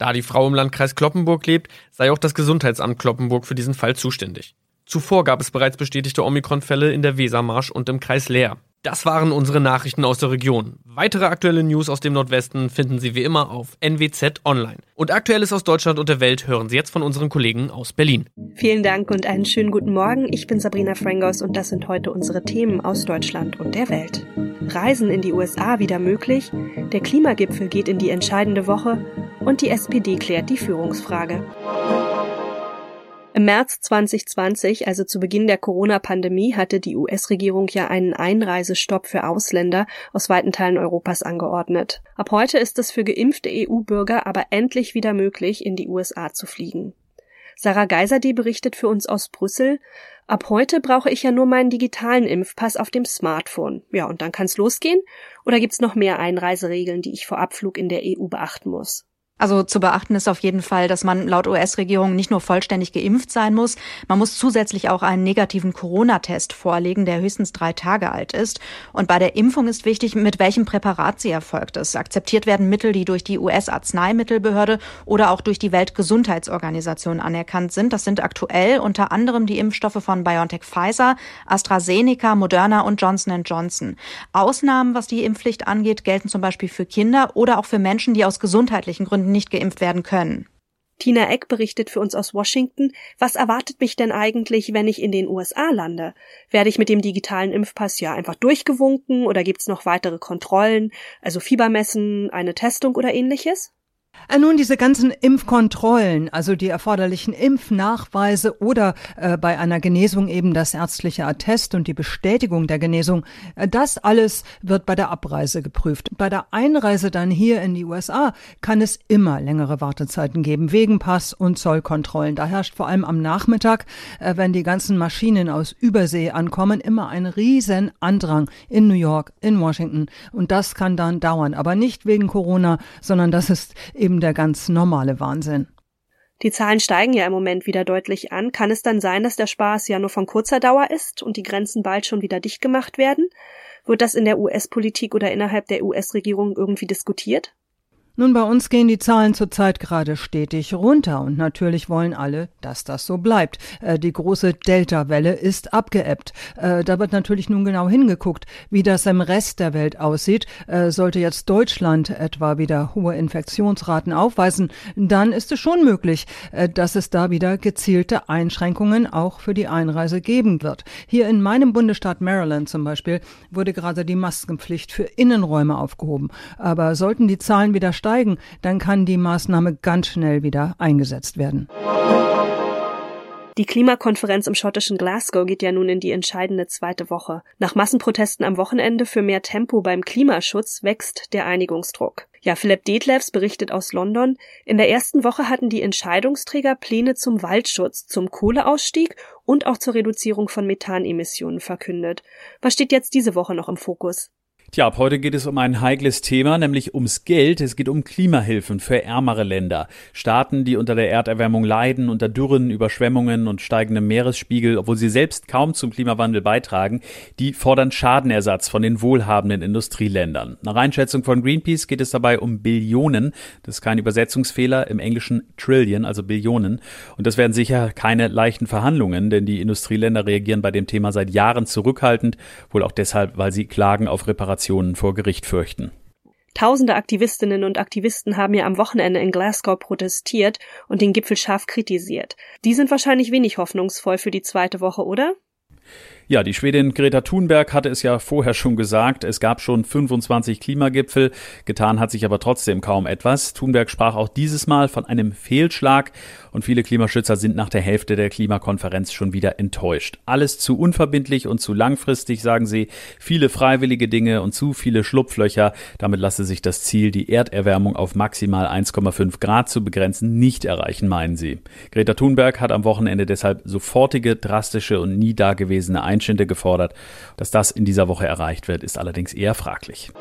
Da die Frau im Landkreis Kloppenburg lebt, sei auch das Gesundheitsamt Kloppenburg für diesen Fall zuständig. Zuvor gab es bereits bestätigte Omikron-Fälle in der Wesermarsch und im Kreis Leer. Das waren unsere Nachrichten aus der Region. Weitere aktuelle News aus dem Nordwesten finden Sie wie immer auf NWZ Online. Und Aktuelles aus Deutschland und der Welt hören Sie jetzt von unseren Kollegen aus Berlin. Vielen Dank und einen schönen guten Morgen. Ich bin Sabrina Frangos und das sind heute unsere Themen aus Deutschland und der Welt. Reisen in die USA wieder möglich, der Klimagipfel geht in die entscheidende Woche und die SPD klärt die Führungsfrage. Im März 2020, also zu Beginn der Corona-Pandemie, hatte die US-Regierung ja einen Einreisestopp für Ausländer aus weiten Teilen Europas angeordnet. Ab heute ist es für geimpfte EU-Bürger aber endlich wieder möglich, in die USA zu fliegen. Sarah Geiserde berichtet für uns aus Brüssel. Ab heute brauche ich ja nur meinen digitalen Impfpass auf dem Smartphone. Ja, und dann kann's losgehen? Oder gibt's noch mehr Einreiseregeln, die ich vor Abflug in der EU beachten muss? Also zu beachten ist auf jeden Fall, dass man laut US-Regierung nicht nur vollständig geimpft sein muss, man muss zusätzlich auch einen negativen Corona-Test vorlegen, der höchstens drei Tage alt ist. Und bei der Impfung ist wichtig, mit welchem Präparat sie erfolgt ist. Akzeptiert werden Mittel, die durch die US-Arzneimittelbehörde oder auch durch die Weltgesundheitsorganisation anerkannt sind. Das sind aktuell unter anderem die Impfstoffe von BioNTech Pfizer, AstraZeneca, Moderna und Johnson Johnson. Ausnahmen, was die Impfpflicht angeht, gelten zum Beispiel für Kinder oder auch für Menschen, die aus gesundheitlichen Gründen nicht geimpft werden können. Tina Eck berichtet für uns aus Washington. Was erwartet mich denn eigentlich, wenn ich in den USA lande? Werde ich mit dem digitalen Impfpass ja einfach durchgewunken oder gibt's noch weitere Kontrollen, also Fiebermessen, eine Testung oder ähnliches? Äh, nun, diese ganzen Impfkontrollen, also die erforderlichen Impfnachweise oder äh, bei einer Genesung eben das ärztliche Attest und die Bestätigung der Genesung, äh, das alles wird bei der Abreise geprüft. Bei der Einreise dann hier in die USA kann es immer längere Wartezeiten geben, wegen Pass- und Zollkontrollen. Da herrscht vor allem am Nachmittag, äh, wenn die ganzen Maschinen aus Übersee ankommen, immer ein riesen Andrang in New York, in Washington. Und das kann dann dauern, aber nicht wegen Corona, sondern das ist eben der ganz normale Wahnsinn. Die Zahlen steigen ja im Moment wieder deutlich an. Kann es dann sein, dass der Spaß ja nur von kurzer Dauer ist und die Grenzen bald schon wieder dicht gemacht werden? Wird das in der US-Politik oder innerhalb der US-Regierung irgendwie diskutiert? Nun, bei uns gehen die Zahlen zurzeit gerade stetig runter und natürlich wollen alle, dass das so bleibt. Äh, die große Delta-Welle ist abgeebbt. Äh, da wird natürlich nun genau hingeguckt, wie das im Rest der Welt aussieht. Äh, sollte jetzt Deutschland etwa wieder hohe Infektionsraten aufweisen, dann ist es schon möglich, äh, dass es da wieder gezielte Einschränkungen auch für die Einreise geben wird. Hier in meinem Bundesstaat Maryland zum Beispiel wurde gerade die Maskenpflicht für Innenräume aufgehoben. Aber sollten die Zahlen wieder steigen, steigen, dann kann die Maßnahme ganz schnell wieder eingesetzt werden. Die Klimakonferenz im schottischen Glasgow geht ja nun in die entscheidende zweite Woche. Nach Massenprotesten am Wochenende für mehr Tempo beim Klimaschutz wächst der Einigungsdruck. Ja, Philipp Detlefs berichtet aus London. In der ersten Woche hatten die Entscheidungsträger Pläne zum Waldschutz, zum Kohleausstieg und auch zur Reduzierung von Methanemissionen verkündet. Was steht jetzt diese Woche noch im Fokus? Tja, ab heute geht es um ein heikles Thema, nämlich ums Geld. Es geht um Klimahilfen für ärmere Länder. Staaten, die unter der Erderwärmung leiden, unter Dürren, Überschwemmungen und steigendem Meeresspiegel, obwohl sie selbst kaum zum Klimawandel beitragen, die fordern Schadenersatz von den wohlhabenden Industrieländern. Nach Einschätzung von Greenpeace geht es dabei um Billionen. Das ist kein Übersetzungsfehler, im Englischen Trillion, also Billionen. Und das werden sicher keine leichten Verhandlungen, denn die Industrieländer reagieren bei dem Thema seit Jahren zurückhaltend, wohl auch deshalb, weil sie Klagen auf Reparationen Demonstrationen vor Gericht fürchten. Tausende Aktivistinnen und Aktivisten haben ja am Wochenende in Glasgow protestiert und den Gipfel scharf kritisiert. Die sind wahrscheinlich wenig hoffnungsvoll für die zweite Woche, oder? Ja, die Schwedin Greta Thunberg hatte es ja vorher schon gesagt, es gab schon 25 Klimagipfel, getan hat sich aber trotzdem kaum etwas. Thunberg sprach auch dieses Mal von einem Fehlschlag und viele Klimaschützer sind nach der Hälfte der Klimakonferenz schon wieder enttäuscht. Alles zu unverbindlich und zu langfristig, sagen sie, viele freiwillige Dinge und zu viele Schlupflöcher. Damit lasse sich das Ziel, die Erderwärmung auf maximal 1,5 Grad zu begrenzen, nicht erreichen, meinen sie. Greta Thunberg hat am Wochenende deshalb sofortige, drastische und nie dagewesene Einschätzungen Einschnitte gefordert. Dass das in dieser Woche erreicht wird, ist allerdings eher fraglich.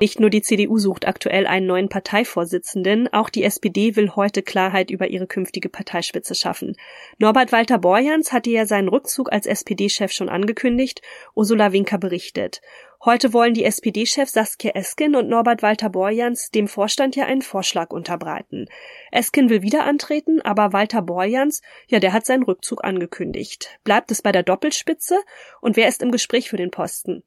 Nicht nur die CDU sucht aktuell einen neuen Parteivorsitzenden, auch die SPD will heute Klarheit über ihre künftige Parteispitze schaffen. Norbert Walter Borjans hatte ja seinen Rückzug als SPD-Chef schon angekündigt, Ursula Winker berichtet. Heute wollen die SPD-Chef Saskia Esken und Norbert Walter Borjans dem Vorstand ja einen Vorschlag unterbreiten. Esken will wieder antreten, aber Walter Borjans, ja, der hat seinen Rückzug angekündigt. Bleibt es bei der Doppelspitze? Und wer ist im Gespräch für den Posten?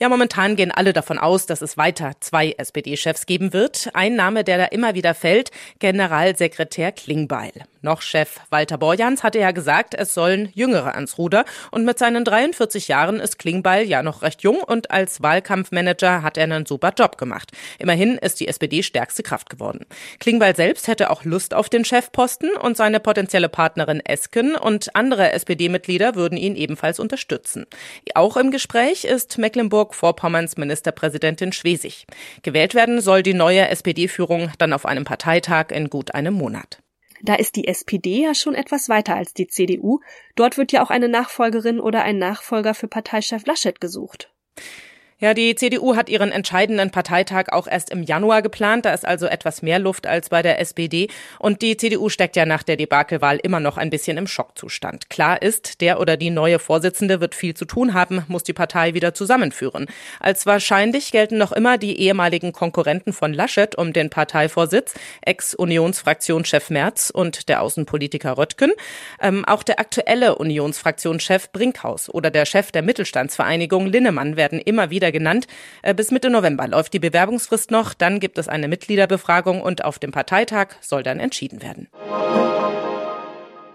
Ja, momentan gehen alle davon aus, dass es weiter zwei SPD-Chefs geben wird. Ein Name, der da immer wieder fällt, Generalsekretär Klingbeil. Noch Chef Walter Borjans hatte ja gesagt, es sollen Jüngere ans Ruder. Und mit seinen 43 Jahren ist Klingbeil ja noch recht jung und als Wahlkampfmanager hat er einen super Job gemacht. Immerhin ist die SPD stärkste Kraft geworden. Klingbeil selbst hätte auch Lust auf den Chefposten und seine potenzielle Partnerin Esken und andere SPD-Mitglieder würden ihn ebenfalls unterstützen. Auch im Gespräch ist Mecklenburg-Vorpommerns Ministerpräsidentin Schwesig. Gewählt werden soll die neue SPD-Führung dann auf einem Parteitag in gut einem Monat. Da ist die SPD ja schon etwas weiter als die CDU. Dort wird ja auch eine Nachfolgerin oder ein Nachfolger für Parteichef Laschet gesucht. Ja, die CDU hat ihren entscheidenden Parteitag auch erst im Januar geplant. Da ist also etwas mehr Luft als bei der SPD. Und die CDU steckt ja nach der Debakelwahl immer noch ein bisschen im Schockzustand. Klar ist, der oder die neue Vorsitzende wird viel zu tun haben, muss die Partei wieder zusammenführen. Als wahrscheinlich gelten noch immer die ehemaligen Konkurrenten von Laschet um den Parteivorsitz, Ex-Unionsfraktionschef Merz und der Außenpolitiker Röttgen. Ähm, auch der aktuelle Unionsfraktionschef Brinkhaus oder der Chef der Mittelstandsvereinigung Linnemann werden immer wieder genannt. Äh, bis Mitte November läuft die Bewerbungsfrist noch, dann gibt es eine Mitgliederbefragung und auf dem Parteitag soll dann entschieden werden.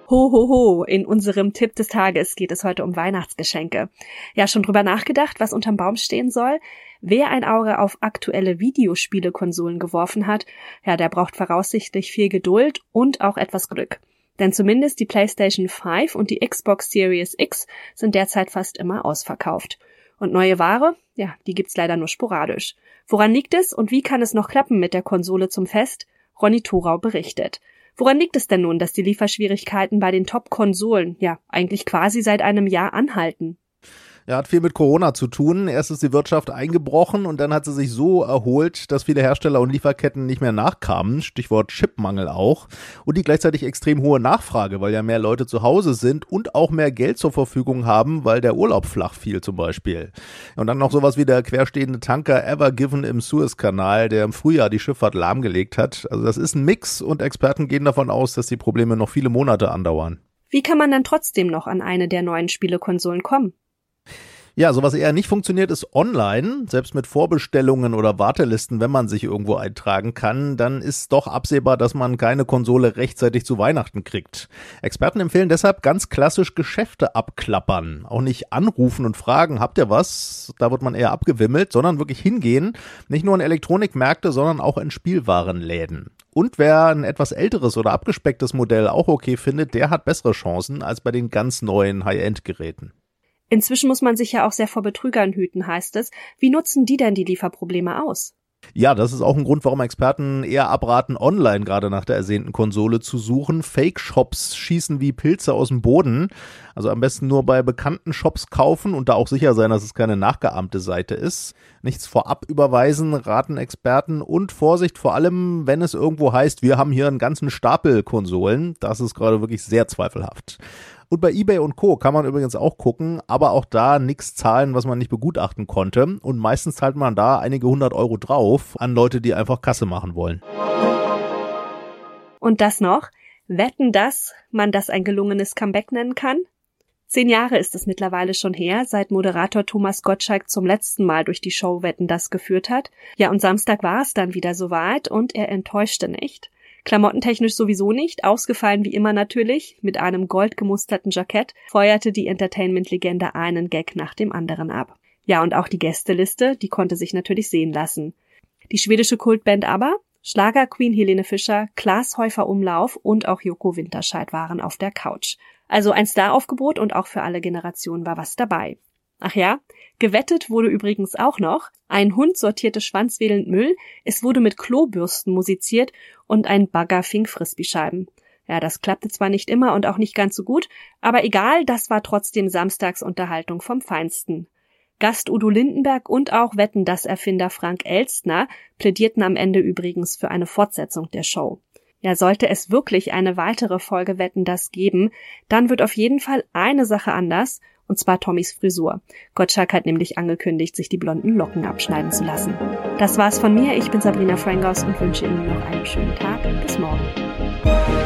Ho, ho, ho. In unserem Tipp des Tages geht es heute um Weihnachtsgeschenke. Ja, schon drüber nachgedacht, was unterm Baum stehen soll? Wer ein Auge auf aktuelle Videospielekonsolen geworfen hat, ja, der braucht voraussichtlich viel Geduld und auch etwas Glück. Denn zumindest die PlayStation 5 und die Xbox Series X sind derzeit fast immer ausverkauft. Und neue Ware? Ja, die gibt's leider nur sporadisch. Woran liegt es und wie kann es noch klappen mit der Konsole zum Fest? Ronny Thorau berichtet. Woran liegt es denn nun, dass die Lieferschwierigkeiten bei den Top-Konsolen ja eigentlich quasi seit einem Jahr anhalten? Ja, hat viel mit Corona zu tun. Erst ist die Wirtschaft eingebrochen und dann hat sie sich so erholt, dass viele Hersteller und Lieferketten nicht mehr nachkamen. Stichwort Chipmangel auch. Und die gleichzeitig extrem hohe Nachfrage, weil ja mehr Leute zu Hause sind und auch mehr Geld zur Verfügung haben, weil der Urlaub flach fiel zum Beispiel. Und dann noch sowas wie der querstehende Tanker Ever Given im Suezkanal, der im Frühjahr die Schifffahrt lahmgelegt hat. Also das ist ein Mix und Experten gehen davon aus, dass die Probleme noch viele Monate andauern. Wie kann man dann trotzdem noch an eine der neuen Spielekonsolen kommen? Ja, sowas eher nicht funktioniert, ist online. Selbst mit Vorbestellungen oder Wartelisten, wenn man sich irgendwo eintragen kann, dann ist doch absehbar, dass man keine Konsole rechtzeitig zu Weihnachten kriegt. Experten empfehlen deshalb ganz klassisch Geschäfte abklappern. Auch nicht anrufen und fragen, habt ihr was? Da wird man eher abgewimmelt, sondern wirklich hingehen. Nicht nur in Elektronikmärkte, sondern auch in Spielwarenläden. Und wer ein etwas älteres oder abgespecktes Modell auch okay findet, der hat bessere Chancen als bei den ganz neuen High-End-Geräten. Inzwischen muss man sich ja auch sehr vor Betrügern hüten, heißt es. Wie nutzen die denn die Lieferprobleme aus? Ja, das ist auch ein Grund, warum Experten eher abraten, online gerade nach der ersehnten Konsole zu suchen. Fake-Shops schießen wie Pilze aus dem Boden. Also am besten nur bei bekannten Shops kaufen und da auch sicher sein, dass es keine nachgeahmte Seite ist. Nichts vorab überweisen, raten Experten und Vorsicht vor allem, wenn es irgendwo heißt, wir haben hier einen ganzen Stapel Konsolen. Das ist gerade wirklich sehr zweifelhaft. Und bei eBay und Co. kann man übrigens auch gucken, aber auch da nichts zahlen, was man nicht begutachten konnte. Und meistens zahlt man da einige hundert Euro drauf an Leute, die einfach Kasse machen wollen. Und das noch? Wetten, dass man das ein gelungenes Comeback nennen kann? Zehn Jahre ist es mittlerweile schon her, seit Moderator Thomas Gottschalk zum letzten Mal durch die Show Wetten das geführt hat. Ja, und Samstag war es dann wieder soweit und er enttäuschte nicht. Klamottentechnisch sowieso nicht, ausgefallen wie immer natürlich, mit einem goldgemusterten Jackett, feuerte die Entertainment-Legende einen Gag nach dem anderen ab. Ja, und auch die Gästeliste, die konnte sich natürlich sehen lassen. Die schwedische Kultband aber, Schlager Queen Helene Fischer, Klaas Häufer Umlauf und auch Joko Winterscheid waren auf der Couch. Also ein Staraufgebot und auch für alle Generationen war was dabei. Ach ja, gewettet wurde übrigens auch noch, ein Hund sortierte schwanzwedelnd Müll, es wurde mit Klobürsten musiziert und ein Bagger fing Frisbee-Scheiben. Ja, das klappte zwar nicht immer und auch nicht ganz so gut, aber egal, das war trotzdem Samstagsunterhaltung vom Feinsten. Gast Udo Lindenberg und auch Wetten das Erfinder Frank Elstner plädierten am Ende übrigens für eine Fortsetzung der Show. Ja, sollte es wirklich eine weitere Folge Wetten das geben, dann wird auf jeden Fall eine Sache anders und zwar Tommys Frisur. Gottschalk hat nämlich angekündigt, sich die blonden Locken abschneiden zu lassen. Das war's von mir. Ich bin Sabrina Frangos und wünsche Ihnen noch einen schönen Tag. Bis morgen.